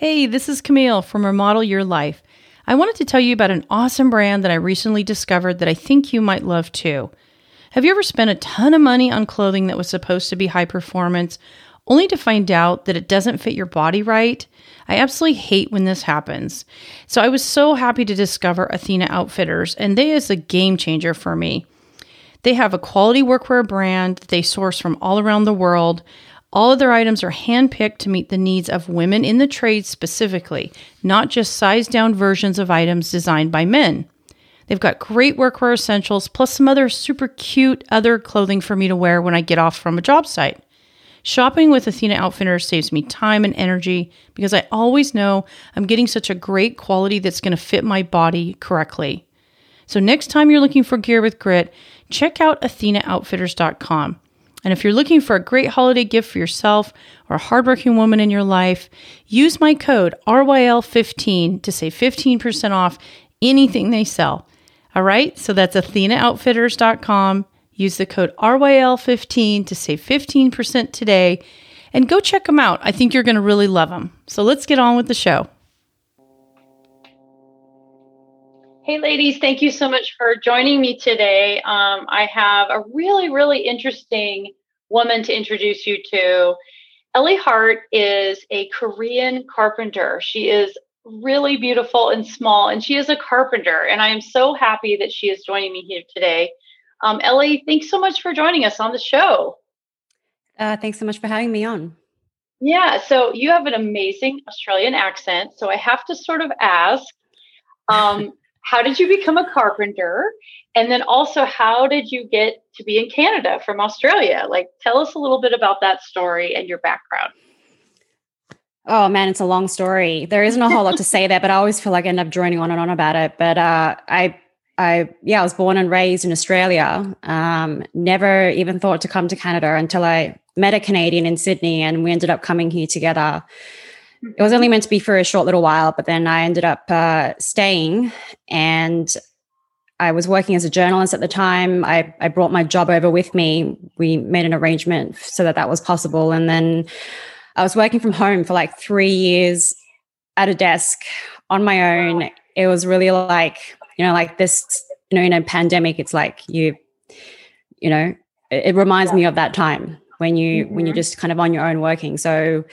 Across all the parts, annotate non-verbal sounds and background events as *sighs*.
Hey, this is Camille from Remodel Your Life. I wanted to tell you about an awesome brand that I recently discovered that I think you might love too. Have you ever spent a ton of money on clothing that was supposed to be high performance, only to find out that it doesn't fit your body right? I absolutely hate when this happens. So I was so happy to discover Athena Outfitters, and they is a game changer for me. They have a quality workwear brand that they source from all around the world. All of their items are handpicked to meet the needs of women in the trade specifically, not just sized down versions of items designed by men. They've got great workwear essentials, plus some other super cute other clothing for me to wear when I get off from a job site. Shopping with Athena Outfitters saves me time and energy because I always know I'm getting such a great quality that's going to fit my body correctly. So, next time you're looking for gear with grit, check out AthenaOutfitters.com. And if you're looking for a great holiday gift for yourself or a hardworking woman in your life, use my code RYL15 to save 15% off anything they sell. All right, so that's AthenaOutfitters.com. Use the code RYL15 to save 15% today and go check them out. I think you're going to really love them. So let's get on with the show. Hey, ladies, thank you so much for joining me today. Um, I have a really, really interesting woman to introduce you to. Ellie Hart is a Korean carpenter. She is really beautiful and small, and she is a carpenter. And I am so happy that she is joining me here today. Um, Ellie, thanks so much for joining us on the show. Uh, thanks so much for having me on. Yeah, so you have an amazing Australian accent. So I have to sort of ask, um, how did you become a carpenter? And then also, how did you get to be in Canada from Australia? Like, tell us a little bit about that story and your background. Oh man, it's a long story. There isn't a whole lot to say there, but I always feel like I end up droning on and on about it. But uh, I I yeah, I was born and raised in Australia. Um, never even thought to come to Canada until I met a Canadian in Sydney, and we ended up coming here together. It was only meant to be for a short little while, but then I ended up uh, staying, and I was working as a journalist at the time. I, I brought my job over with me. We made an arrangement so that that was possible, and then I was working from home for like three years at a desk on my own. It was really like you know like this you know in a pandemic it's like you you know it, it reminds yeah. me of that time when you mm-hmm. when you're just kind of on your own working so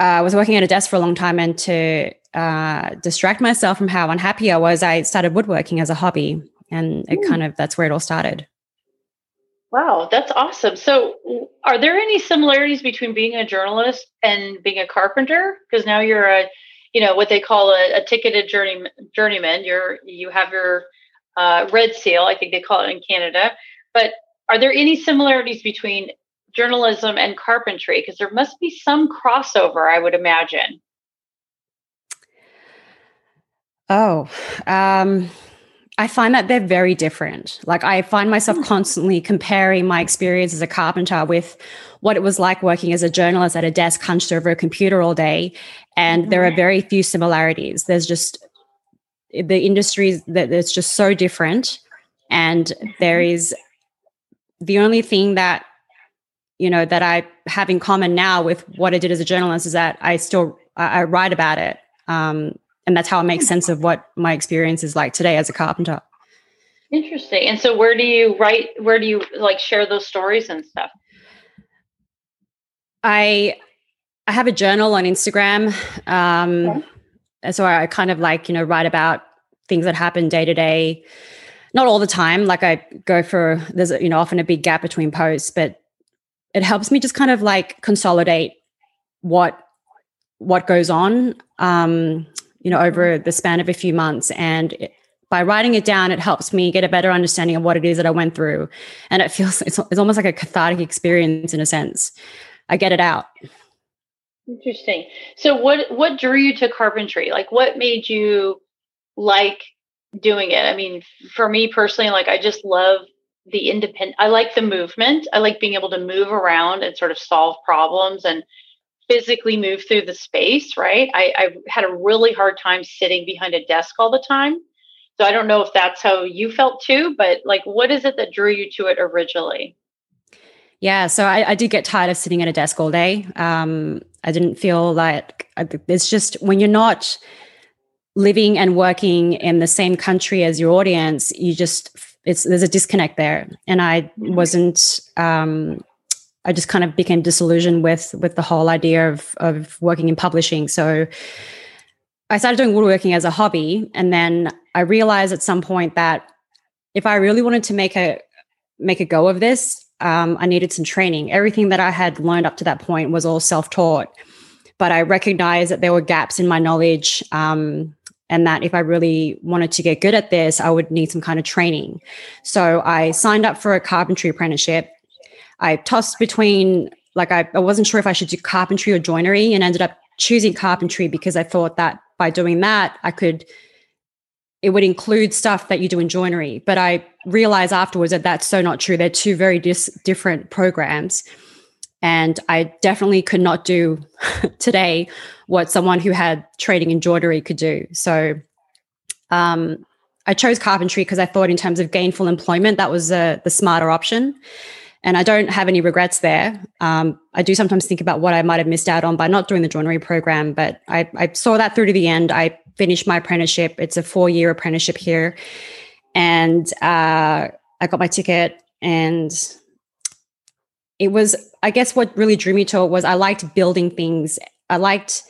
i was working at a desk for a long time and to uh, distract myself from how unhappy i was i started woodworking as a hobby and it kind of that's where it all started Wow, that's awesome. So, are there any similarities between being a journalist and being a carpenter? Because now you're a you know what they call a, a ticketed journey journeyman. You're you have your uh, red seal, I think they call it in Canada. But are there any similarities between journalism and carpentry? Because there must be some crossover, I would imagine. Oh, um, I find that they're very different. Like I find myself hmm. constantly comparing my experience as a carpenter with what it was like working as a journalist at a desk hunched over a computer all day. And there are mm-hmm. very few similarities. There's just the industries that it's just so different. And there mm-hmm. the only thing that you know that I have in common now with what I did as a journalist is that I still I, I write about it. Um, and that's how I make sense of what my experience is like today as a carpenter. Interesting. And so where do you write where do you like share those stories and stuff? I I have a journal on Instagram. Um okay. so I kind of like, you know, write about things that happen day to day. Not all the time. Like I go for there's you know often a big gap between posts, but it helps me just kind of like consolidate what what goes on um you know, over the span of a few months. And it, by writing it down, it helps me get a better understanding of what it is that I went through. And it feels, it's, it's almost like a cathartic experience in a sense. I get it out. Interesting. So what, what drew you to carpentry? Like what made you like doing it? I mean, for me personally, like I just love the independent, I like the movement. I like being able to move around and sort of solve problems and physically move through the space, right? I, I had a really hard time sitting behind a desk all the time. So I don't know if that's how you felt too, but like, what is it that drew you to it originally? Yeah, so I, I, did get tired of sitting at a desk all day. Um, I didn't feel like it's just when you're not living and working in the same country as your audience, you just it's there's a disconnect there, and I wasn't. Um, I just kind of became disillusioned with with the whole idea of of working in publishing. So I started doing woodworking as a hobby, and then I realized at some point that if I really wanted to make a make a go of this, um, I needed some training. Everything that I had learned up to that point was all self taught, but I recognized that there were gaps in my knowledge. Um, and that if I really wanted to get good at this, I would need some kind of training. So I signed up for a carpentry apprenticeship. I tossed between, like, I, I wasn't sure if I should do carpentry or joinery and ended up choosing carpentry because I thought that by doing that, I could it would include stuff that you do in joinery. But I realized afterwards that that's so not true. They're two very dis- different programs. And I definitely could not do *laughs* today what someone who had training in joinery could do. So um, I chose carpentry because I thought, in terms of gainful employment, that was uh, the smarter option. And I don't have any regrets there. Um, I do sometimes think about what I might have missed out on by not doing the joinery program, but I, I saw that through to the end. I finished my apprenticeship. It's a four year apprenticeship here. And uh, I got my ticket and it was, I guess, what really drew me to it was I liked building things. I liked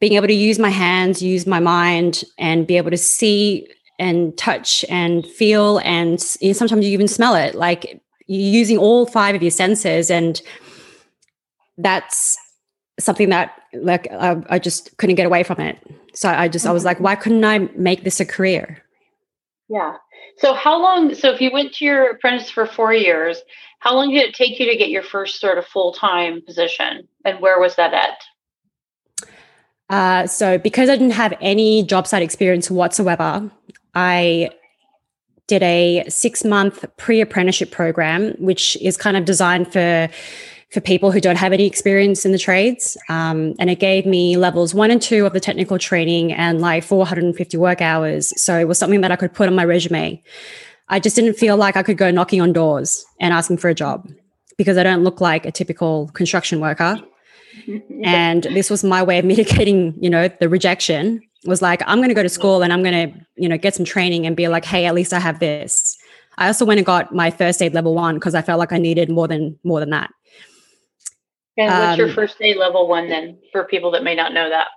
being able to use my hands, use my mind, and be able to see and touch and feel. And you know, sometimes you even smell it. Like you're using all five of your senses and that's something that like I, I, just couldn't get away from it so i just i was like mm-hmm. why couldn't i make this a career yeah so how long so if you went to your apprentice for four years how long did it take you to get your first sort of full-time position and where was that at uh, so because i didn't have any job site experience whatsoever i did a six month pre apprenticeship program, which is kind of designed for for people who don't have any experience in the trades. Um, and it gave me levels one and two of the technical training and like 450 work hours. So it was something that I could put on my resume. I just didn't feel like I could go knocking on doors and asking for a job because I don't look like a typical construction worker. *laughs* and this was my way of *laughs* mitigating, you know, the rejection was like, I'm going to go to school and I'm going to, you know, get some training and be like, hey, at least I have this. I also went and got my first aid level one because I felt like I needed more than more than that. And what's um, your first aid level one then for people that may not know that?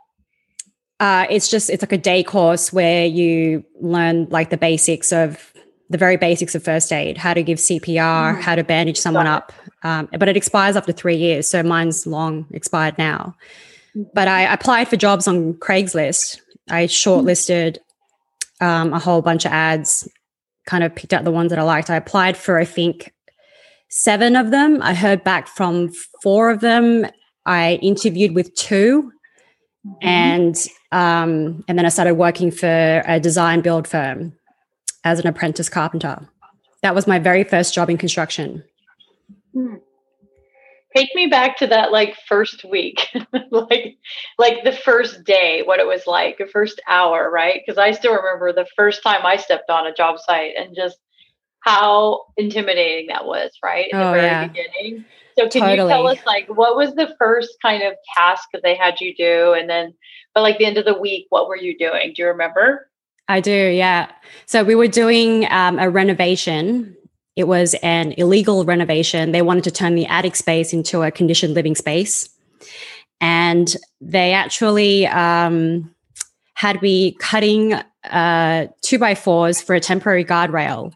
Uh, it's just it's like a day course where you learn like the basics of the very basics of first aid, how to give CPR, mm. how to bandage someone up. Um, but it expires after three years, so mine's long expired now. Mm-hmm. But I applied for jobs on Craigslist I shortlisted um, a whole bunch of ads, kind of picked out the ones that I liked. I applied for, I think, seven of them. I heard back from four of them. I interviewed with 2 mm-hmm. and um, and then I started working for a design build firm as an apprentice carpenter. That was my very first job in construction. Hmm take me back to that like first week *laughs* like like the first day what it was like the first hour right because i still remember the first time i stepped on a job site and just how intimidating that was right in oh, the very yeah. beginning so can totally. you tell us like what was the first kind of task that they had you do and then but like the end of the week what were you doing do you remember I do, yeah. So we were doing um, a renovation it was an illegal renovation. They wanted to turn the attic space into a conditioned living space. And they actually um, had me cutting uh, two by fours for a temporary guardrail.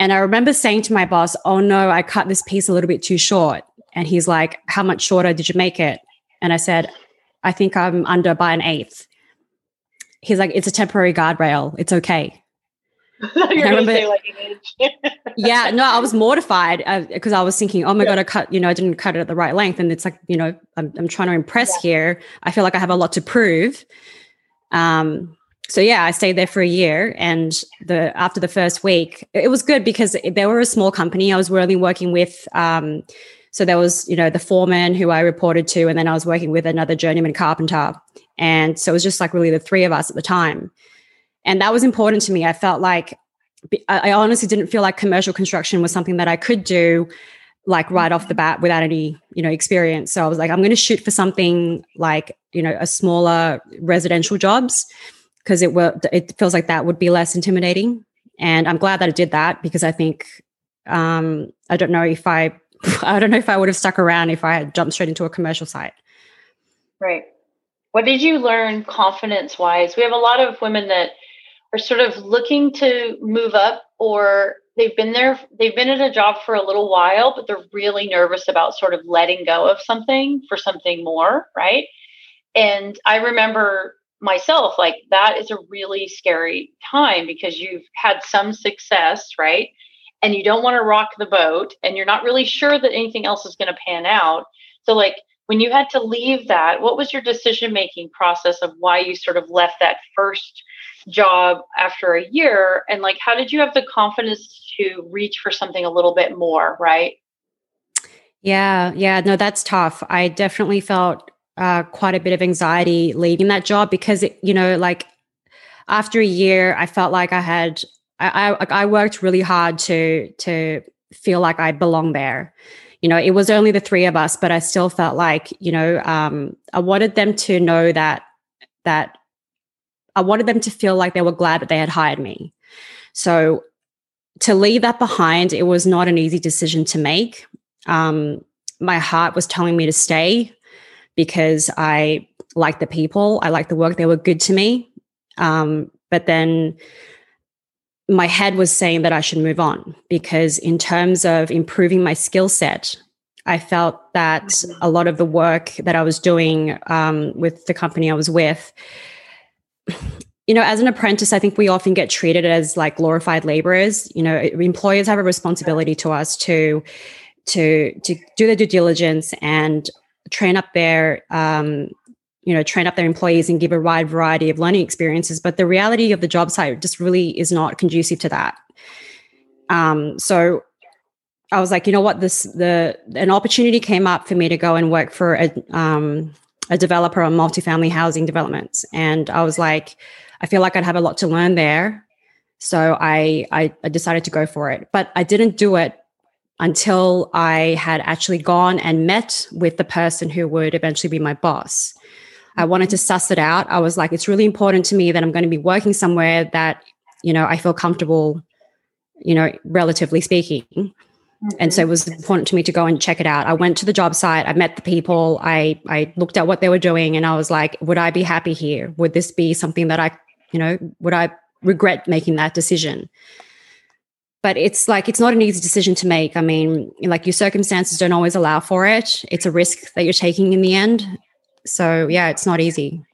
And I remember saying to my boss, Oh no, I cut this piece a little bit too short. And he's like, How much shorter did you make it? And I said, I think I'm under by an eighth. He's like, It's a temporary guardrail. It's okay. *laughs* I remember, like yeah, no, I was *laughs* mortified because uh, I was thinking, oh my yeah. god, I cut, you know, I didn't cut it at the right length, and it's like, you know, I'm, I'm trying to impress yeah. here. I feel like I have a lot to prove. Um, so yeah, I stayed there for a year, and the after the first week, it was good because they were a small company. I was really working with. Um, so there was, you know, the foreman who I reported to, and then I was working with another journeyman carpenter, and so it was just like really the three of us at the time. And that was important to me. I felt like I honestly didn't feel like commercial construction was something that I could do like right off the bat without any you know experience. So i was like i'm going to shoot for something like you know a smaller residential jobs because it will it feels like that would be less intimidating. And i'm glad that i did that because i think um i don't know if i *laughs* i don't know if i would have stuck around if i had jumped straight into a commercial site. Right what did you learn confidence wise we have a lot of women that are sort of looking to move up or they've been there they've been at a job for a little while but they're really nervous about sort of letting go of something for something more right? And i remember myself like that is a really scary time because you've had some success right? And you don't want to rock the boat and you're not really sure that anything else is going to pan out. So like when you had to leave that what was your decision making process of why you sort of left that first job after a year? And like how did you have the confidence to reach for something a little bit more right? Yeah yeah no that's tough. I definitely felt uh, quite a bit of anxiety leaving that job because it, you know like after a year i felt like i had I, I, I worked really hard to to feel like i belong there you know it was only the three of us but i still felt like you know um, i wanted them to know that that I wanted them to feel like they were glad that they had hired me. So to leave that behind, it was not an easy decision to make. Um, my heart was telling me to stay because I liked the people, I liked the work, they were good to me. Um, but then my head was saying that I should move on because, in terms of improving my skill set, I felt that mm-hmm. a lot of the work that I was doing um, with the company I was with you know, as an apprentice, I think we often get treated as like glorified laborers. You know, employers have a responsibility to us to to to do their due diligence and train up their um, you know train up their employees and give a wide variety of learning experiences. But the reality of the job site just really is not conducive to that. Um, so I was like, you know what, this the an opportunity came up for me to go and work for a um, a developer on multifamily housing developments. And I was like, I feel like I'd have a lot to learn there. So I, I, I decided to go for it. But I didn't do it until I had actually gone and met with the person who would eventually be my boss. I wanted to suss it out. I was like, it's really important to me that I'm going to be working somewhere that, you know, I feel comfortable, you know, relatively speaking. And so it was important to me to go and check it out. I went to the job site, I met the people, I I looked at what they were doing and I was like, would I be happy here? Would this be something that I, you know, would I regret making that decision? But it's like it's not an easy decision to make. I mean, like your circumstances don't always allow for it. It's a risk that you're taking in the end. So yeah, it's not easy.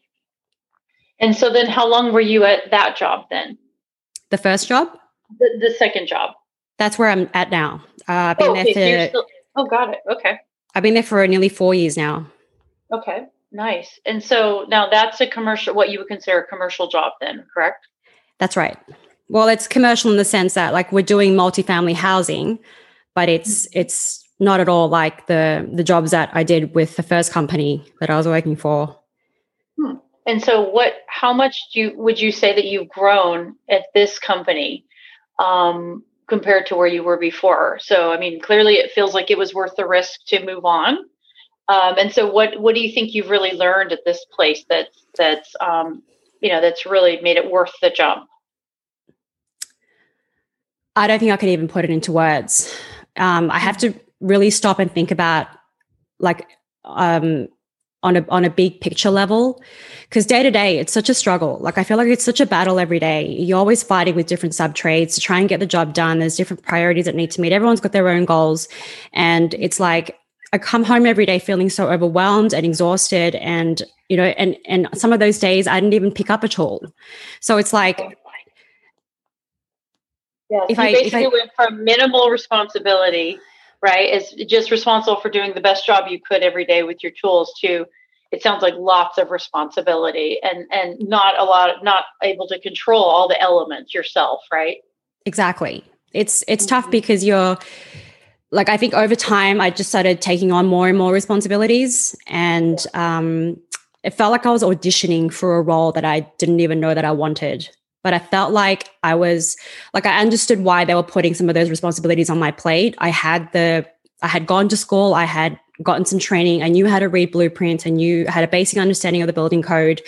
And so then how long were you at that job then? The first job? The, the second job. That's where I'm at now. Uh, I've been oh, okay. there for. Still, oh, got it. Okay. I've been there for nearly four years now. Okay, nice. And so now that's a commercial, what you would consider a commercial job, then, correct? That's right. Well, it's commercial in the sense that like we're doing multifamily housing, but it's mm-hmm. it's not at all like the the jobs that I did with the first company that I was working for. Hmm. And so, what? How much do you would you say that you've grown at this company? Um, compared to where you were before. So, I mean, clearly it feels like it was worth the risk to move on. Um, and so, what what do you think you've really learned at this place that that's um, you know that's really made it worth the jump? I don't think I can even put it into words. Um, I have to really stop and think about like um, on a on a big picture level. Because day to day it's such a struggle. Like i feel like it's such a battle every day. You're always fighting with different sub trades to try and get the job done. There's different priorities that need to meet. Everyone's got their own goals. And it's like i come home every day feeling so overwhelmed and exhausted and you know and and some of those days i didn't even pick up at all. So it's like yeah, if you I, basically if I, went from minimal responsibility right is just responsible for doing the best job you could every day with your tools to it sounds like lots of responsibility and and not a lot not able to control all the elements yourself right? Exactly. It's it's mm-hmm. tough because you're like i think over time i just started taking on more and more responsibilities and um it felt like i was auditioning for a role that i didn't even know that i wanted but I felt like I was like I understood why they were putting some of those responsibilities on my plate. I had the I had gone to school, I had gotten some training, I knew how to read blueprints, I knew had a basic understanding of the building code.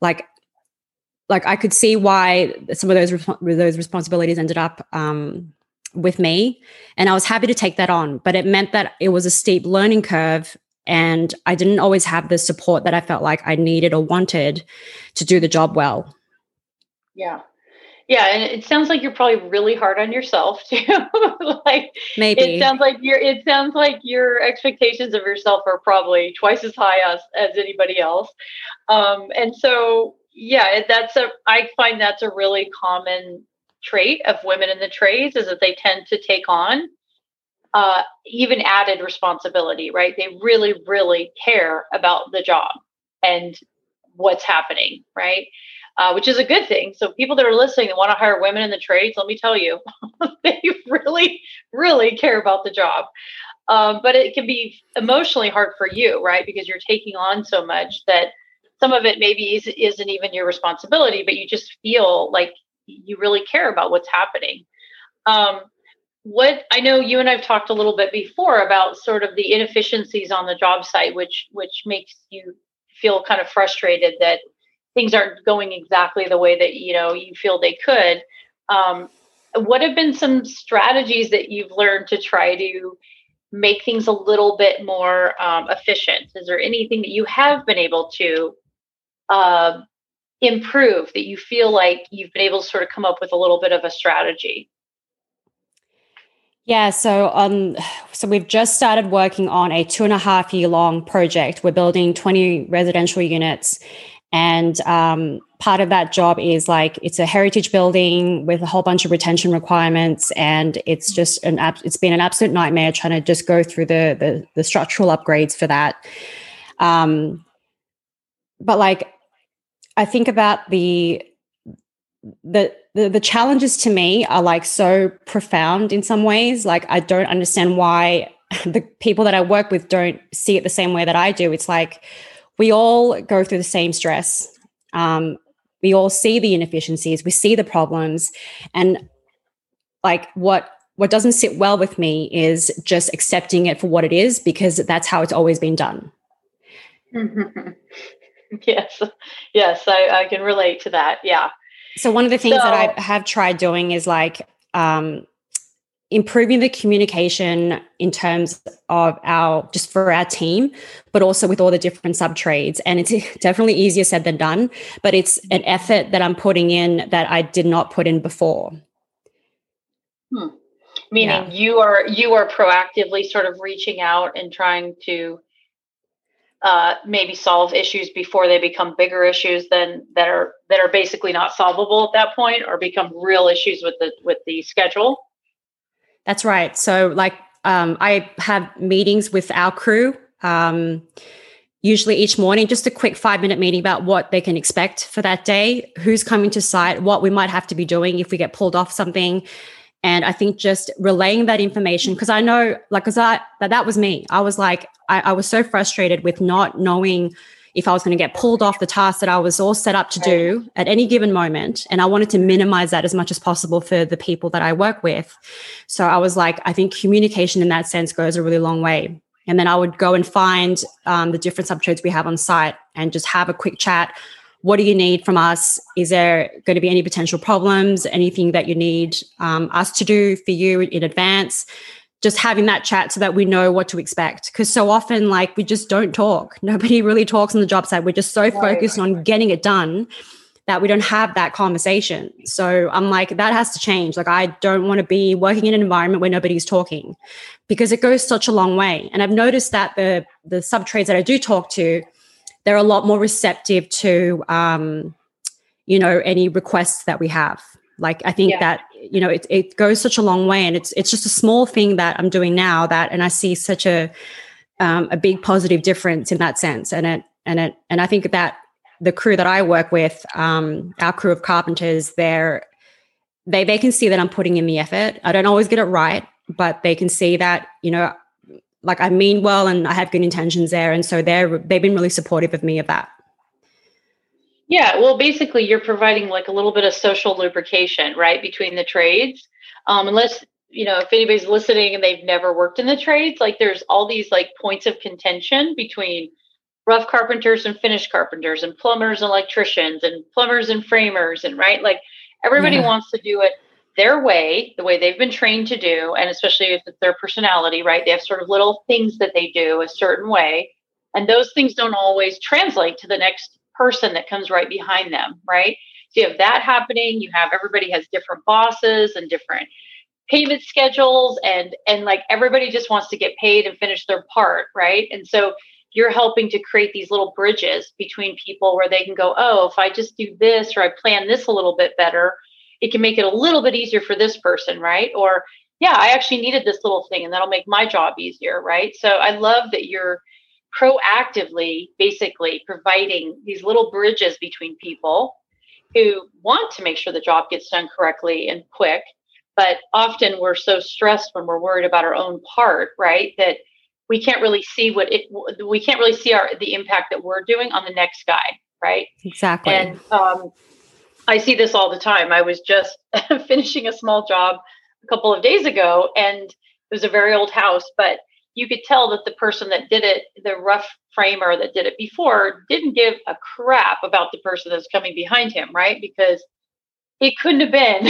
Like, like I could see why some of those those responsibilities ended up um, with me, and I was happy to take that on. But it meant that it was a steep learning curve, and I didn't always have the support that I felt like I needed or wanted to do the job well. Yeah, yeah, and it sounds like you're probably really hard on yourself *laughs* too. like maybe it sounds like your it sounds like your expectations of yourself are probably twice as high as as anybody else. Um, and so yeah, that's a I find that's a really common trait of women in the trades is that they tend to take on uh, even added responsibility, right? They really, really care about the job and what's happening, right? Uh, which is a good thing. So people that are listening that want to hire women in the trades, let me tell you, *laughs* they really, really care about the job. Um, but it can be emotionally hard for you, right? Because you're taking on so much that some of it maybe is, isn't even your responsibility, but you just feel like you really care about what's happening. Um, what I know you and I've talked a little bit before about sort of the inefficiencies on the job site, which which makes you feel kind of frustrated that things aren't going exactly the way that you know you feel they could um, what have been some strategies that you've learned to try to make things a little bit more um, efficient? Is there anything that you have been able to uh, improve that you feel like you've been able to sort of come up with a little bit of a strategy? Yeah, so um, so we've just started working on a two and a half year long project. We're building 20 residential units and um, part of that job is like it's a heritage building with a whole bunch of retention requirements, and it's just an it's been an absolute nightmare trying to just go through the the, the structural upgrades for that. Um, but like, I think about the the, the the challenges to me are like so profound in some ways. Like I don't understand why *laughs* the people that I work with don't see it the same way that I do. It's like we all go through the same stress. Um, we all see the inefficiencies, we see the problems, and like what what doesn't sit well with me is just accepting it for what it is because that's how it's always been done. *laughs* yes, yes, I, I, can relate to that. Yeah. So one of the things so, that I have tried doing is like um, improving the communication in terms of our just for our team but also with all the different sub trades and it's *laughs* definitely easier said than done but it's an effort that i'm putting in that i did not put in before hmm. meaning yeah. you are you are proactively sort of reaching out and trying to uh, maybe solve issues before they become bigger issues than that are that are basically not solvable at that point or become real issues with the with the schedule that's right. So, like, um, I have meetings with our crew, um, usually each morning, just a quick five minute meeting about what they can expect for that day, who's coming to site, what we might have to be doing if we get pulled off something. And I think just relaying that information, because I know, like, because I that that was me. I was like, I, I was so frustrated with not knowing if I was going to get pulled off the task that I was all set up to do at any given moment. And I wanted to minimize that as much as possible for the people that I work with. So I was like, I think communication in that sense goes a really long way. And then I would go and find um, the different subtrades we have on site and just have a quick chat. What do you need from us? Is there going to be any potential problems? Anything that you need um, us to do for you in advance? Just having that chat so that we know what to expect. Because so often, like, we just don't talk. *laughs* Nobody really talks on the job site. We're just so focused on getting it done that we don't have that conversation. So I'm like, that has to change. Like, I don't want to be working in an environment where nobody's talking because it goes such a long way. And I've noticed that the the sub trades that I do talk to, they're a lot more receptive to, um, you know, any requests that we have. Like, I think yeah. that you know it, it goes such a long way and it's it's just a small thing that i'm doing now that and i see such a um, a big positive difference in that sense. And it and it and i think that the crew that i work with um, our crew of carpenters they're they they can see that i'm putting in the effort. I don't always get it right but they can see that you know like i mean well and i have good intentions there and so they're they've been really supportive of me of that yeah, well, basically, you're providing like a little bit of social lubrication, right, between the trades. Um, unless you know, if anybody's listening and they've never worked in the trades, like there's all these like points of contention between rough carpenters and finished carpenters and plumbers and electricians and plumbers and framers and right like everybody yeah. wants to do it their way the way they've been trained to do and especially if it's their personality right they have sort of little things that they do a certain way and those things don't always translate to the next person that comes right behind them right so you have that happening you have everybody has different bosses and different payment schedules and and like everybody just wants to get paid and finish their part right and so you're helping to create these little bridges between people where they can go, oh, if I just do this or I plan this a little bit better, it can make it a little bit easier for this person, right? Or, yeah, I actually needed this little thing and that'll make my job easier, right? So I love that you're proactively basically providing these little bridges between people who want to make sure the job gets done correctly and quick. But often we're so stressed when we're worried about our own part, right? That we can't really see what it we can't really see our the impact that we're doing on the next guy right exactly and um, i see this all the time i was just *laughs* finishing a small job a couple of days ago and it was a very old house but you could tell that the person that did it the rough framer that did it before didn't give a crap about the person that's coming behind him right because it couldn't have been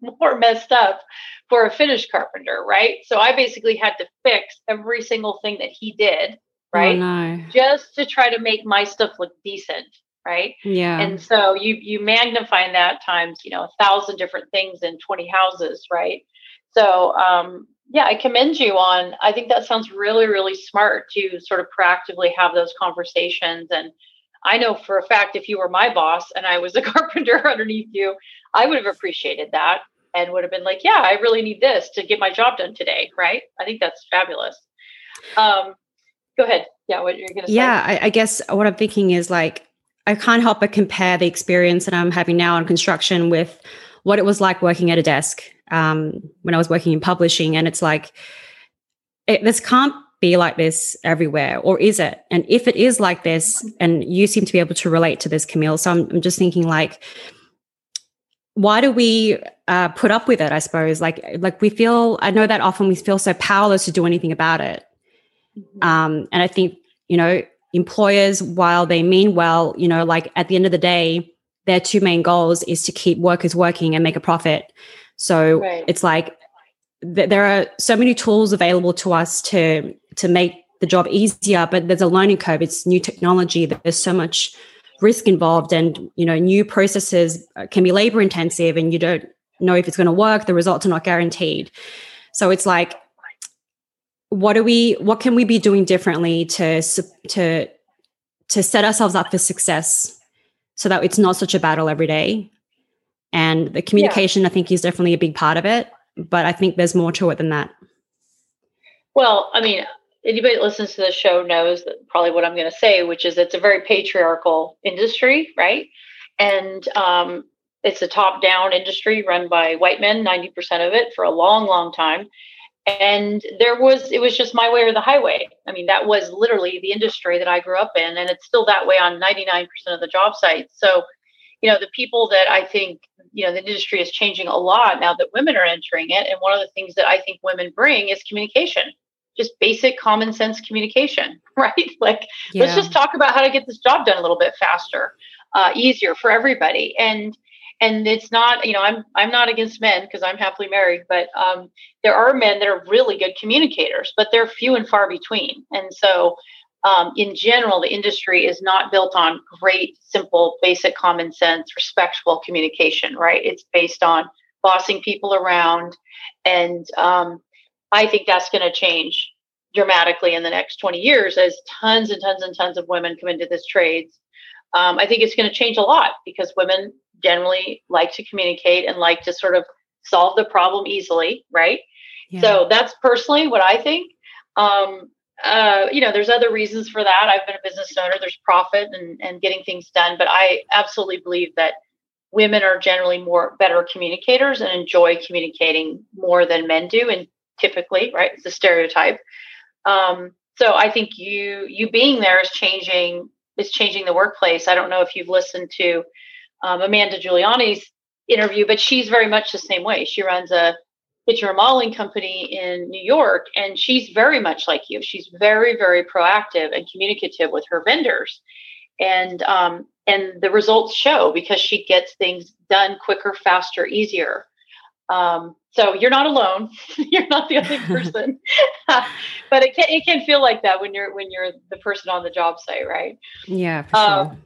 *laughs* more messed up for a finish carpenter, right? So I basically had to fix every single thing that he did, oh, right? Oh, no. Just to try to make my stuff look decent, right? Yeah. And so you you magnify that times, you know, a thousand different things in 20 houses, right? So um yeah, I commend you on I think that sounds really, really smart to sort of proactively have those conversations and I know for a fact if you were my boss and I was a *laughs* carpenter underneath you, I would have appreciated that and would have been like, yeah, I really need this to get my job done today. Right. I think that's fabulous. Um, go ahead. Yeah. What you're going to say. Yeah. I, I guess what I'm thinking is like, I can't help but compare the experience that I'm having now in construction with what it was like working at a desk um, when I was working in publishing. And it's like, it, this can't be like this everywhere, or is it? And if it is like this, and you seem to be able to relate to this, Camille, so I'm, I'm just thinking like, why do we uh, put up with it? I suppose like like we feel. I know that often we feel so powerless to do anything about it. Mm-hmm. Um, and I think you know employers, while they mean well, you know, like at the end of the day, their two main goals is to keep workers working and make a profit. So right. it's like th- there are so many tools available to us to to make the job easier, but there's a learning curve. It's new technology. There's so much risk involved and you know new processes uh, can be labor intensive and you don't know if it's going to work the results are not guaranteed so it's like what do we what can we be doing differently to to to set ourselves up for success so that it's not such a battle every day and the communication yeah. i think is definitely a big part of it but i think there's more to it than that well i mean anybody that listens to the show knows that probably what I'm going to say, which is it's a very patriarchal industry, right? And um, it's a top down industry run by white men, 90% of it for a long, long time. And there was, it was just my way or the highway. I mean, that was literally the industry that I grew up in. And it's still that way on 99% of the job sites. So, you know, the people that I think, you know, the industry is changing a lot now that women are entering it. And one of the things that I think women bring is communication just basic common sense communication, *laughs* right? Like, yeah. let's just talk about how to get this job done a little bit faster, uh, easier for everybody. And and it's not, you know, I'm I'm not against men because I'm happily married, but um, there are men that are really good communicators, but they're few and far between. And so, um, in general, the industry is not built on great, simple, basic, common sense, respectful communication, right? It's based on bossing people around and um, I think that's going to change dramatically in the next 20 years as tons and tons and tons of women come into this trades. Um, I think it's going to change a lot because women generally like to communicate and like to sort of solve the problem easily, right? Yeah. So that's personally what I think. Um, uh, you know, there's other reasons for that. I've been a business owner. There's profit and, and getting things done, but I absolutely believe that women are generally more better communicators and enjoy communicating more than men do. And typically, right? It's a stereotype. Um, so I think you you being there is changing is changing the workplace. I don't know if you've listened to um, Amanda Giuliani's interview, but she's very much the same way. She runs a it's your remodeling company in New York, and she's very much like you. She's very, very proactive and communicative with her vendors, and um, and the results show because she gets things done quicker, faster, easier. Um, so you're not alone. *laughs* you're not the only *laughs* person, *laughs* but it can it can feel like that when you're when you're the person on the job site, right? Yeah, for sure. Um,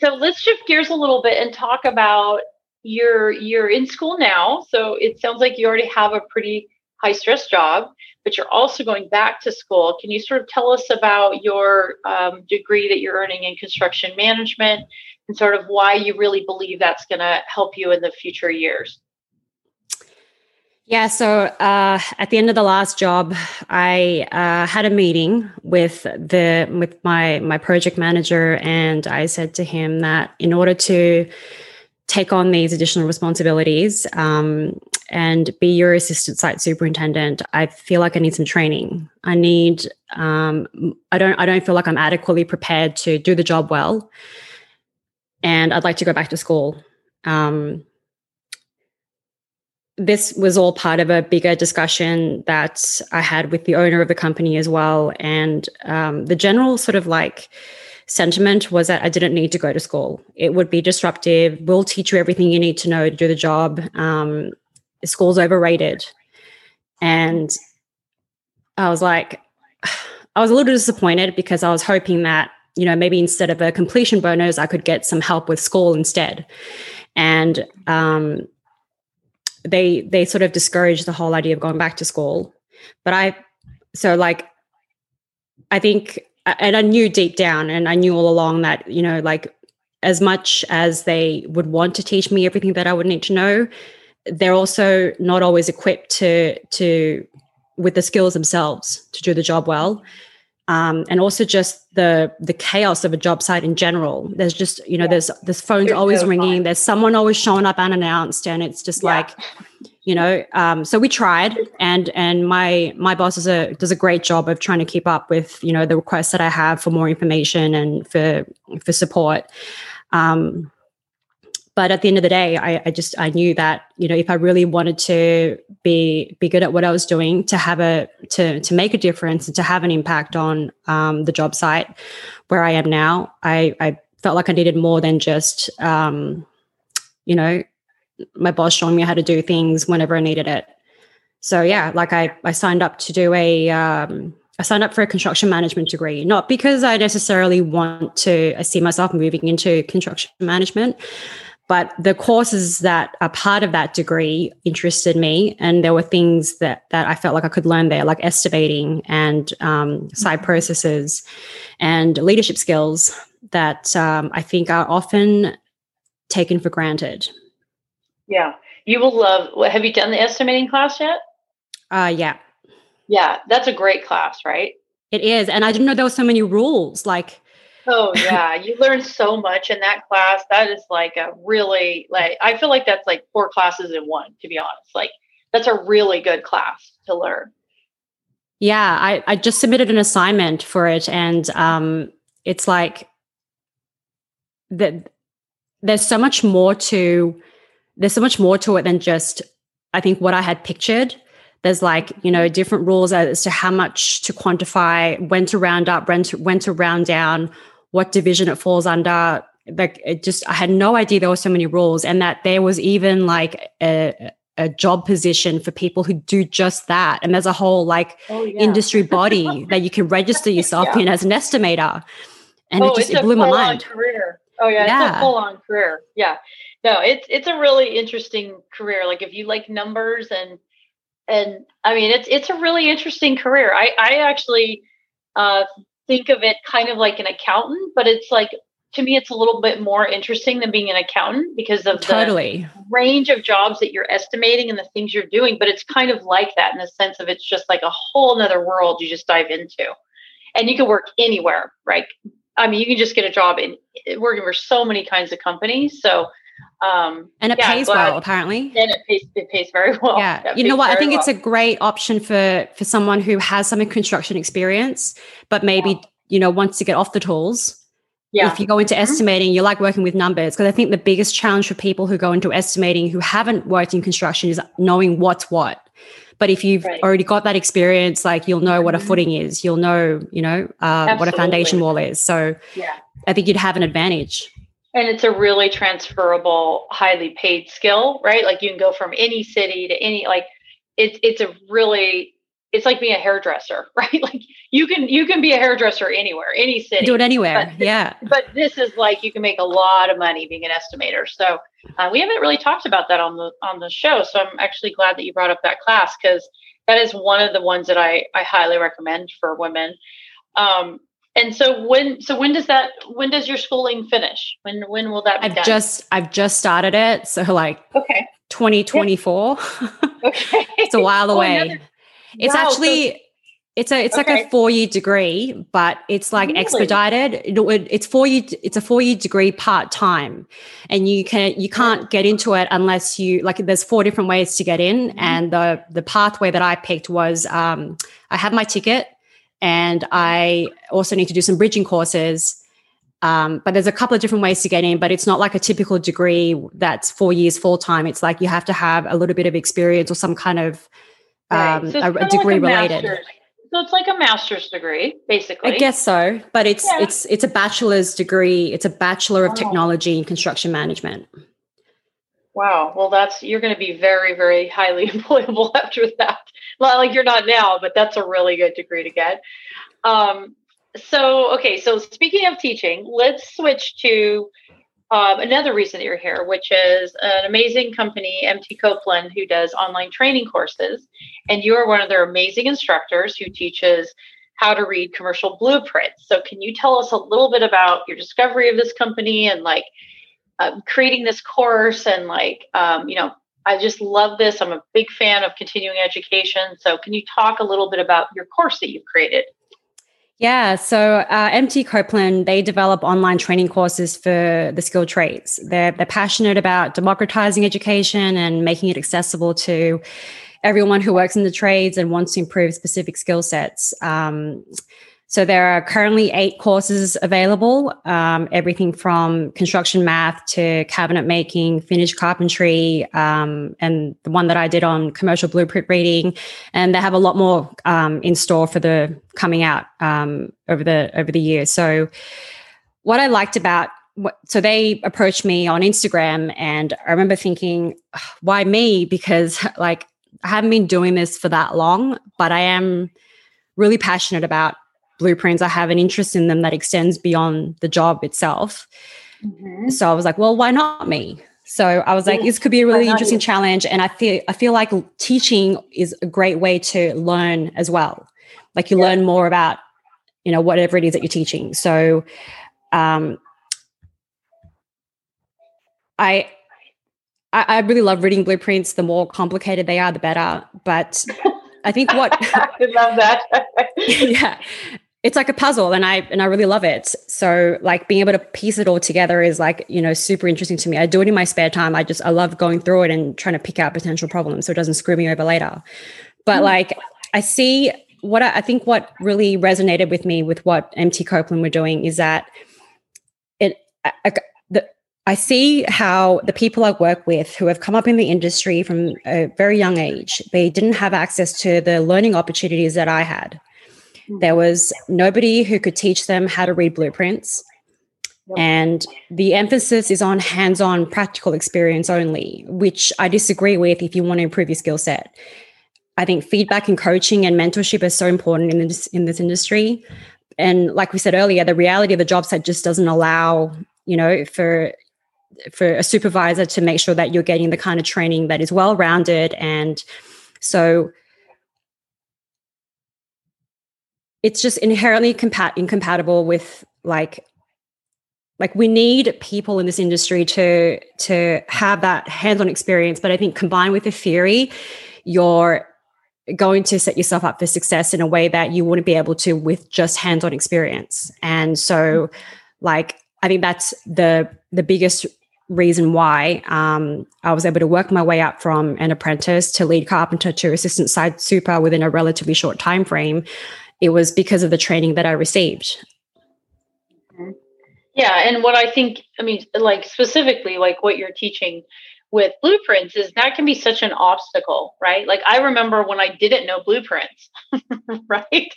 so let's shift gears a little bit and talk about you're you're in school now so it sounds like you already have a pretty high stress job but you're also going back to school. Can you sort of tell us about your um, degree that you're earning in construction management and sort of why you really believe that's going to help you in the future years? Yeah, so uh, at the end of the last job, I uh, had a meeting with the with my my project manager, and I said to him that in order to take on these additional responsibilities um, and be your assistant site superintendent i feel like i need some training. I need um, i don't i don't feel like i'm adequately prepared to do the job well and i'd like to go back to school. Um, this was all part of a bigger discussion that i had with the owner of the company as well and um, the general sort of like sentiment was that I didn't need to go to school. It would be disruptive. We'll teach you everything you need to know to do the job. Um, school's overrated. And I was like, *sighs* I was a little disappointed because I was hoping that, you know, maybe instead of a completion bonus, I could get some help with school instead. And um, they they sort of discouraged the whole idea of going back to school. But I so like I think and I knew deep down, and I knew all along that, you know, like as much as they would want to teach me everything that I would need to know, they're also not always equipped to to with the skills themselves to do the job well. Um, and also just the the chaos of a job site in general. There's just you know yeah. there's this phone's always no ringing. Fun. There's someone always showing up unannounced, and it's just yeah. like *laughs* you know um, so we tried and and my my boss does a does a great job of trying to keep up with you know the requests that i have for more information and for for support. Um, but at the end of the day I, I just i knew that you know if i really wanted to be be good at what i was doing to have a to to make a difference and to have an impact on um, the job site where i am now i i felt like i needed more than just um, you know my boss showing me how to do things whenever I needed it. So yeah, like I I signed up to do a um, I signed up for a construction management degree, not because I necessarily want to I see myself moving into construction management, but the courses that are part of that degree interested me, and there were things that that I felt like I could learn there, like estimating and um, site mm-hmm. processes and leadership skills that um, I think are often taken for granted. Yeah. You will love have you done the estimating class yet? Uh yeah. Yeah, that's a great class, right? It is. And I didn't know there were so many rules. Like Oh *laughs* yeah, you learn so much in that class. That is like a really like I feel like that's like four classes in one, to be honest. Like that's a really good class to learn. Yeah, I, I just submitted an assignment for it and um it's like that there's so much more to there's so much more to it than just I think what I had pictured. There's like, you know, different rules as to how much to quantify, when to round up, when to, when to round down, what division it falls under. Like it just I had no idea there were so many rules and that there was even like a a job position for people who do just that. And there's a whole like oh, yeah. industry body *laughs* that you can register yourself yeah. in as an estimator. And oh, it just it blew my mind. Career. Oh yeah, yeah, it's a full on career. Yeah no it's it's a really interesting career. Like if you like numbers and and i mean it's it's a really interesting career. I i actually uh think of it kind of like an accountant but it's like to me it's a little bit more interesting than being an accountant because of totally. the range of jobs that you're estimating and the things you're doing but it's kind of like that in the sense of it's just like a whole nother world you just dive into. And you can work anywhere right i mean you can just get a job in working for so many kinds of companies so um, and it yeah, pays well, apparently. And it pays, it pays very *laughs* well. Yeah. you know what? I think well. it's a great option for for someone who has some construction experience, but maybe, yeah. you know, wants to get off the tools. Yeah. If you go into mm-hmm. estimating, you like working with numbers. Because I think the biggest challenge for people who go into estimating who haven't worked in construction is knowing what's what. But if you've right. already got that experience, like you'll know what a mm-hmm. footing is, you'll know, you know, uh, what a foundation wall is. So yeah. I think you'd have an advantage. And it's a really transferable, highly paid skill, right? Like you can go from any city to any, like it's it's a really it's like being a hairdresser, *laughs* right? Like you can you can be a hairdresser anywhere, any city. Do it anywhere, but, yeah. But this is like you can make a lot of money being an estimator. So uh, we haven't really talked about that on the on the show. So I'm actually glad that you brought up that class because that is one of the ones that I I highly recommend for women. Um, and so when so when does that when does your schooling finish? When when will that be I've done? just I've just started it. So like okay. 2024. *laughs* Okay. *laughs* it's a while oh, away. Another, it's wow, actually so, it's a it's okay. like a four year degree, but it's like really? expedited. It, it's four year. It's a four year degree part time, and you can you can't get into it unless you like. There's four different ways to get in, mm-hmm. and the the pathway that I picked was um, I have my ticket, and I also need to do some bridging courses. Um, but there's a couple of different ways to get in, but it's not like a typical degree that's four years full time. It's like you have to have a little bit of experience or some kind of um, so a, a, degree like a related. So it's like a master's degree, basically. I guess so, but it's yeah. it's it's a bachelor's degree. It's a bachelor of oh. technology in construction management. Wow. Well, that's you're going to be very, very highly *laughs* employable after that. Not like you're not now, but that's a really good degree to get. Um, so, okay. So, speaking of teaching, let's switch to um, another reason that you're here, which is an amazing company, MT Copeland, who does online training courses. And you are one of their amazing instructors who teaches how to read commercial blueprints. So, can you tell us a little bit about your discovery of this company and like uh, creating this course? And like, um, you know, I just love this. I'm a big fan of continuing education. So, can you talk a little bit about your course that you've created? Yeah, so uh, MT Copeland they develop online training courses for the skilled trades. They're they're passionate about democratizing education and making it accessible to everyone who works in the trades and wants to improve specific skill sets. Um, so there are currently eight courses available, um, everything from construction math to cabinet making, finished carpentry, um, and the one that I did on commercial blueprint reading. And they have a lot more um, in store for the coming out um, over the over the year. So what I liked about so they approached me on Instagram, and I remember thinking, why me? Because *laughs* like I haven't been doing this for that long, but I am really passionate about blueprints. I have an interest in them that extends beyond the job itself. Mm-hmm. So I was like, well, why not me? So I was like, this could be a really interesting challenge. And I feel I feel like teaching is a great way to learn as well. Like you yeah. learn more about, you know, whatever it is that you're teaching. So um I I, really love reading blueprints. The more complicated they are, the better. But I think what *laughs* I love that. *laughs* yeah it's like a puzzle and I and I really love it. So like being able to piece it all together is like, you know, super interesting to me. I do it in my spare time. I just I love going through it and trying to pick out potential problems so it doesn't screw me over later. But mm. like I see what I, I, think what really resonated with me with what MT Copeland were doing is that it I, I, the, I see how the people I work with who have come up in the industry from a very young age, they didn't have access to the learning opportunities that I had. Hmm. There was nobody who could teach them how to read blueprints. And the emphasis is on hands on practical experience only, which I disagree with if you want to improve your skill set. I think feedback and coaching and mentorship is so important in this, in this industry. And like we said earlier, the reality of the job site just doesn't allow, you know, for for a supervisor to make sure that you're getting the kind of training that is well rounded and so it's just inherently compat- incompatible with like like we need people in this industry to to have that hands-on experience. But i think combined with the theory you're going to set yourself up for success in a way that you wouldn't be able to with just hands-on experience. And so like i think that's the the biggest reason why um, i was able to work my way up from an apprentice to lead carpenter to assistant site super within a relatively short time frame it was because of the training that I received. Mm-hmm. Yeah, and what I think, I mean, like specifically, like what you're teaching with blueprints is that can be such an obstacle, right? Like I remember when I didn't know blueprints, *laughs* right?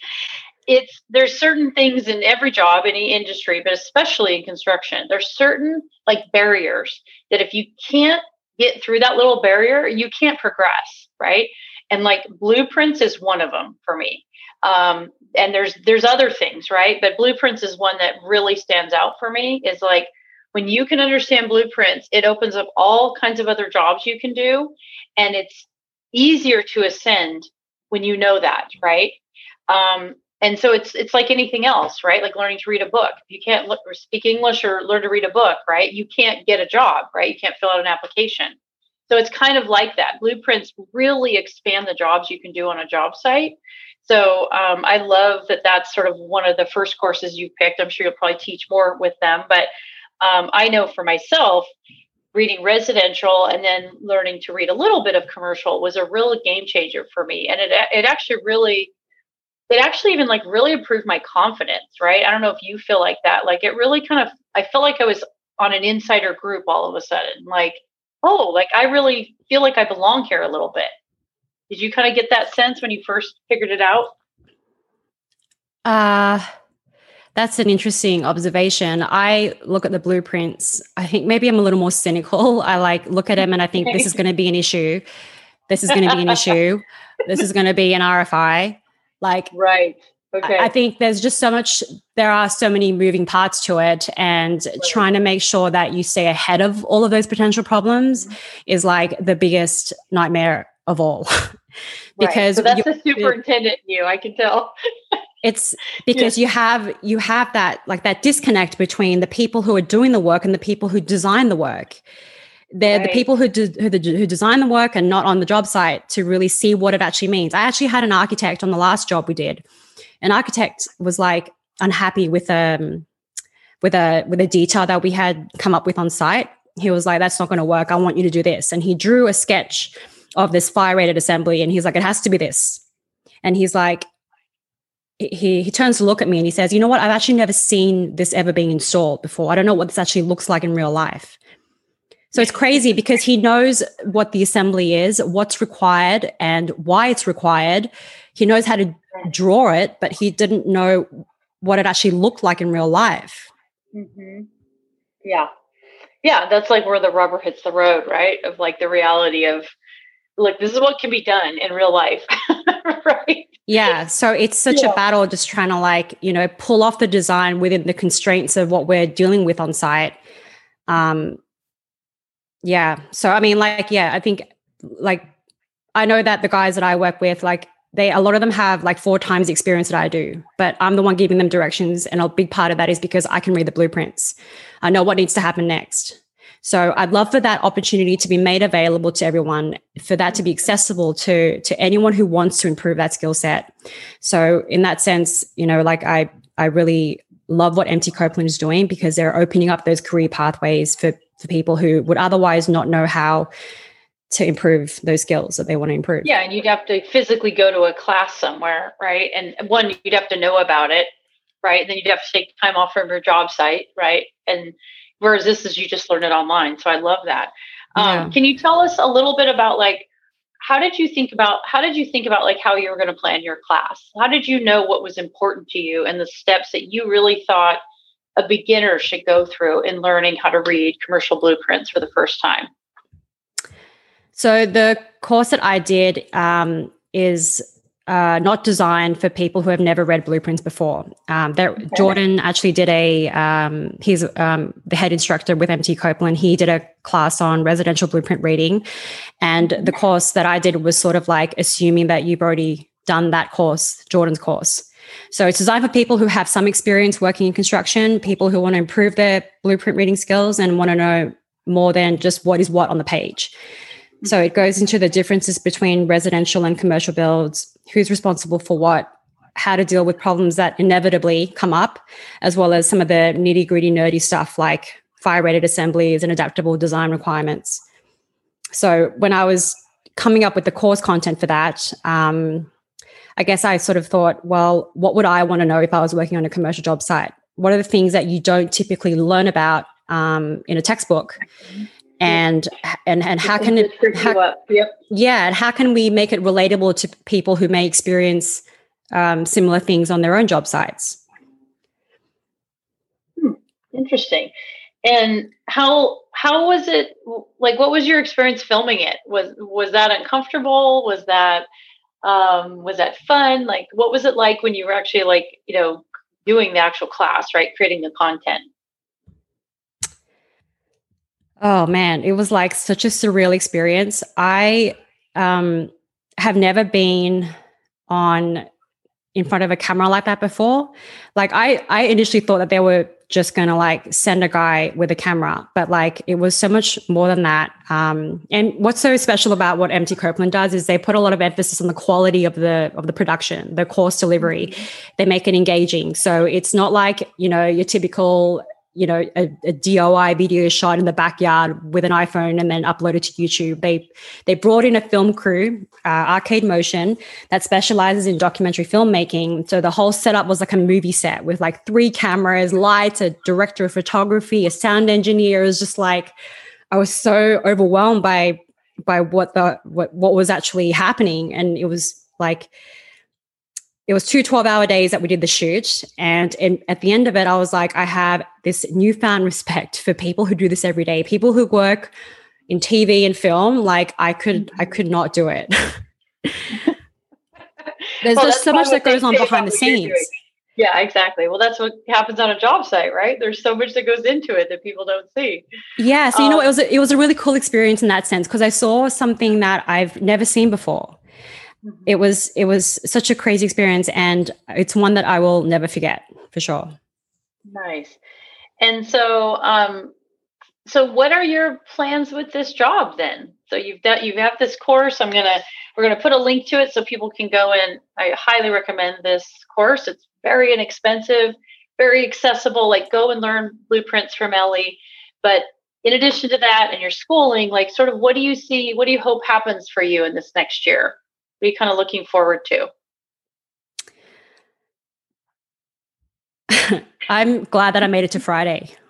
It's there's certain things in every job, any industry, but especially in construction, there's certain like barriers that if you can't get through that little barrier, you can't progress, right? And like blueprints is one of them for me. Um, and there's there's other things, right? But blueprints is one that really stands out for me. Is like when you can understand blueprints, it opens up all kinds of other jobs you can do, and it's easier to ascend when you know that, right? Um, and so it's it's like anything else, right? Like learning to read a book. If you can't look speak English or learn to read a book, right? You can't get a job, right? You can't fill out an application. So it's kind of like that. Blueprints really expand the jobs you can do on a job site. So um, I love that that's sort of one of the first courses you picked. I'm sure you'll probably teach more with them, but um, I know for myself, reading residential and then learning to read a little bit of commercial was a real game changer for me, and it it actually really it actually even like really improved my confidence. Right? I don't know if you feel like that. Like it really kind of I felt like I was on an insider group all of a sudden. Like oh, like I really feel like I belong here a little bit. Did you kind of get that sense when you first figured it out? Uh that's an interesting observation. I look at the blueprints. I think maybe I'm a little more cynical. I like look at them and I think this is going to be an issue. This is going to be an issue. *laughs* This is going to be an RFI. Like right. Okay. I think there's just so much, there are so many moving parts to it. And right. trying to make sure that you stay ahead of all of those potential problems mm-hmm. is like the biggest nightmare of all. *laughs* because right. so that's the superintendent you, I can tell. *laughs* it's because yeah. you have you have that like that disconnect between the people who are doing the work and the people who design the work they're right. the people who, do, who, who design the work and not on the job site to really see what it actually means i actually had an architect on the last job we did an architect was like unhappy with um with a with a detail that we had come up with on site he was like that's not going to work i want you to do this and he drew a sketch of this fire rated assembly and he's like it has to be this and he's like he he turns to look at me and he says, "You know what? I've actually never seen this ever being installed before. I don't know what this actually looks like in real life." So it's crazy because he knows what the assembly is, what's required, and why it's required. He knows how to draw it, but he didn't know what it actually looked like in real life. Mm-hmm. Yeah, yeah, that's like where the rubber hits the road, right? Of like the reality of like this is what can be done in real life, *laughs* right? Yeah. So it's such yeah. a battle just trying to like, you know, pull off the design within the constraints of what we're dealing with on site. Um yeah. So I mean, like, yeah, I think like I know that the guys that I work with, like they a lot of them have like four times the experience that I do, but I'm the one giving them directions. And a big part of that is because I can read the blueprints. I know what needs to happen next. So I'd love for that opportunity to be made available to everyone, for that to be accessible to to anyone who wants to improve that skill set. So in that sense, you know, like I I really love what MT Copeland is doing because they're opening up those career pathways for for people who would otherwise not know how to improve those skills that they want to improve. Yeah, and you'd have to physically go to a class somewhere, right? And one, you'd have to know about it, right? And then you'd have to take time off from your job site, right? And whereas this is you just learn it online so i love that um, can you tell us a little bit about like how did you think about how did you think about like how you were going to plan your class how did you know what was important to you and the steps that you really thought a beginner should go through in learning how to read commercial blueprints for the first time so the course that i did um, is uh, not designed for people who have never read blueprints before. Um, there, okay. Jordan actually did a, um, he's um, the head instructor with MT Copeland. He did a class on residential blueprint reading. And the course that I did was sort of like assuming that you've already done that course, Jordan's course. So it's designed for people who have some experience working in construction, people who want to improve their blueprint reading skills and want to know more than just what is what on the page. So it goes into the differences between residential and commercial builds, who's responsible for what, how to deal with problems that inevitably come up, as well as some of the nitty gritty, nerdy stuff like fire rated assemblies and adaptable design requirements. So when I was coming up with the course content for that, um, I guess I sort of thought, well, what would I want to know if I was working on a commercial job site? What are the things that you don't typically learn about um, in a textbook? And and and how can it how, yep. yeah and how can we make it relatable to people who may experience um, similar things on their own job sites? Hmm. interesting. And how how was it like what was your experience filming it? Was was that uncomfortable? Was that um was that fun? Like what was it like when you were actually like you know doing the actual class right? Creating the content oh man it was like such a surreal experience. I um have never been on in front of a camera like that before. Like i i initially thought that they were just going to like send a guy with a camera but like it was so much more than that. Um, and what's so special about what mt copeland does is they put a lot of emphasis on the quality of the of the production the course delivery. Mm-hmm. they make it engaging. So it's not like you know your typical you know a, a, DIY video shot in the backyard with an iPhone and then uploaded to YouTube. They they brought in a film crew, uh, Arcade Motion, that specializes in documentary filmmaking. So the whole setup was like a movie set with like three cameras, lights, a director of photography, a sound engineer. It was just like I was so overwhelmed by by what the what what was actually happening, and it was like it was two 12 hour days that we did the shoot. And in, at the end of it, I was like, I have this newfound respect for people who do this every day, people who work in TV and film. Like I could, I could not do it. *laughs* There's well, just so much that goes on behind the scenes. Yeah, exactly. Well, that's what happens on a job site, right? There's so much that goes into it that people don't see. Yeah. So, you um, know, it was, a, it was a really cool experience in that sense because I saw something that I've never seen before it was it was such a crazy experience and it's one that i will never forget for sure. Nice. And so um so what are your plans with this job then? So you've got you have got this course. I'm gonna we're gonna put a link to it so people can go in. I highly recommend this course. It's very inexpensive very accessible. Like go and learn blueprints from ellie. But in addition to that and your schooling like sort of what do you see what do you hope happens for you in this next year are you kind of looking forward to? *laughs* I'm glad that I made it to Friday. *laughs*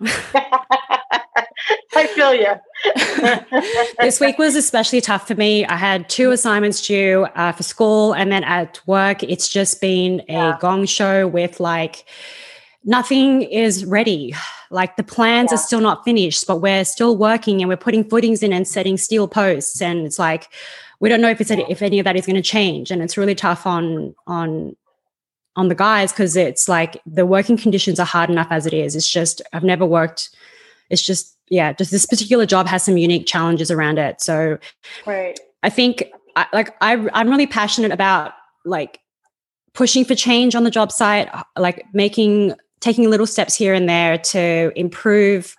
I feel you. *laughs* this week was especially tough for me. I had two assignments due uh, for school, and then at work, it's just been a yeah. gong show with like nothing is ready. Like the plans yeah. are still not finished, but we're still working and we're putting footings in and setting steel posts. And it's like, we don't know if it's any, if any of that is going to change and it's really tough on on on the guys because it's like the working conditions are hard enough as it is. It's just i've never worked it's just yeah just this particular job has some unique challenges around it. So right. I think I, like I, i'm really passionate about like pushing for change on the job site uh, like making taking little steps here and there to improve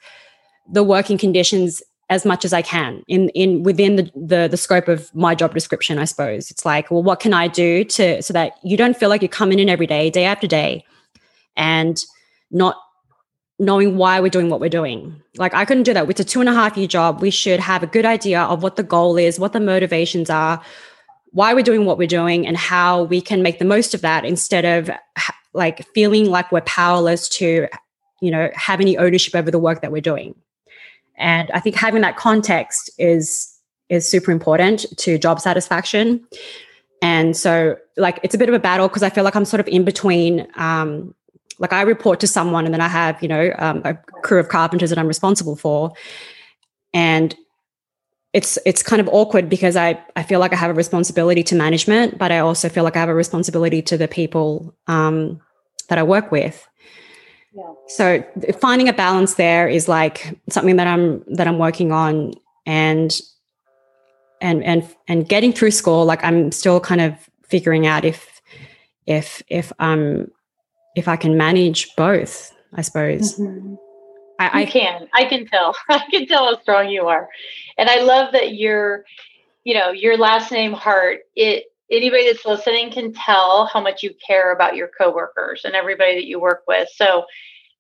the working conditions as much as I can in in within the, the the scope of my job description, I suppose. It's like, well, what can I do to so that you don't feel like you're coming in every day, day after day, and not knowing why we're doing what we're doing. Like I couldn't do that. With a two and a half year job, we should have a good idea of what the goal is, what the motivations are, why we're doing what we're doing, and how we can make the most of that instead of like feeling like we're powerless to, you know, have any ownership over the work that we're doing. And I think having that context is is super important to job satisfaction. And so, like, it's a bit of a battle because I feel like I'm sort of in between. Um, like, I report to someone, and then I have, you know, um, a crew of carpenters that I'm responsible for, and it's it's kind of awkward because I I feel like I have a responsibility to management, but I also feel like I have a responsibility to the people um, that I work with. So finding a balance there is like something that I'm that I'm working on and and and and getting through school like I'm still kind of figuring out if if if um if I can manage both, I suppose. Mm-hmm. I, I can. I can tell. *laughs* I can tell how strong you are. And I love that your, you know, your last name Hart, it anybody that's listening can tell how much you care about your coworkers and everybody that you work with. So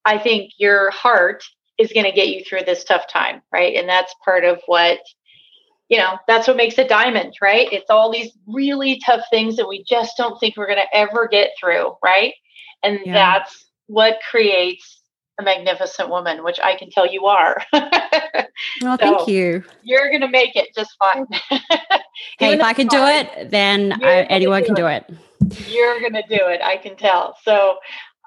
I think your heart is going to get you through this tough time, right? And that's part of what you know, that's what makes a diamond, right? It's all these really tough things that we just don't think we're going to ever get through, right? And yeah. that's what creates a magnificent woman, which I can tell you are. *laughs* so thank you. You're going to make it just fine. *laughs* hey, if I uh, can do it, then I, anyone do can it. do it. You're going to do it. I can tell. So,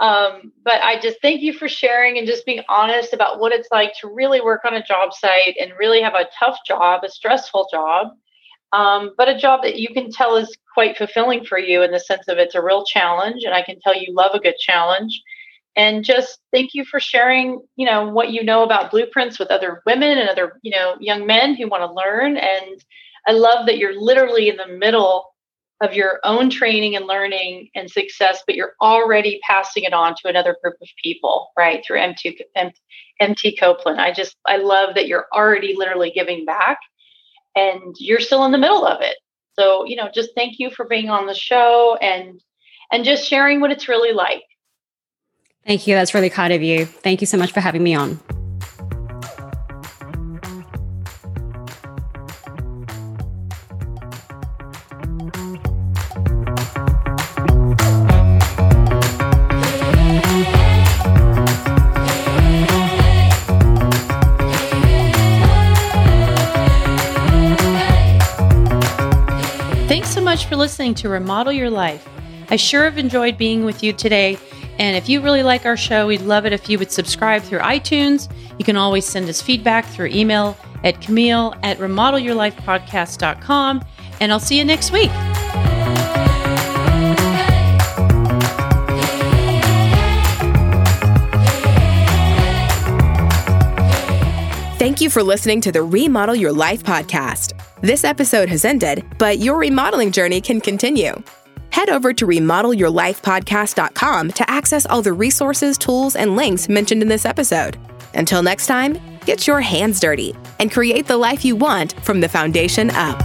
um, but I just thank you for sharing and just being honest about what it's like to really work on a job site and really have a tough job, a stressful job, um, but a job that you can tell is quite fulfilling for you in the sense of it's a real challenge. And I can tell you love a good challenge. And just thank you for sharing, you know, what you know about blueprints with other women and other, you know, young men who want to learn. And I love that you're literally in the middle of your own training and learning and success, but you're already passing it on to another group of people, right? Through MT, MT Copeland. I just, I love that you're already literally giving back and you're still in the middle of it. So, you know, just thank you for being on the show and, and just sharing what it's really like. Thank you. That's really kind of you. Thank you so much for having me on. Listening to Remodel Your Life. I sure have enjoyed being with you today. And if you really like our show, we'd love it if you would subscribe through iTunes. You can always send us feedback through email at Camille at remodelyourlifepodcast.com. And I'll see you next week. Thank you for listening to the Remodel Your Life podcast. This episode has ended, but your remodeling journey can continue. Head over to remodelyourlifepodcast.com to access all the resources, tools, and links mentioned in this episode. Until next time, get your hands dirty and create the life you want from the foundation up.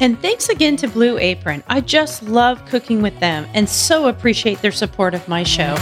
And thanks again to Blue Apron. I just love cooking with them and so appreciate their support of my show.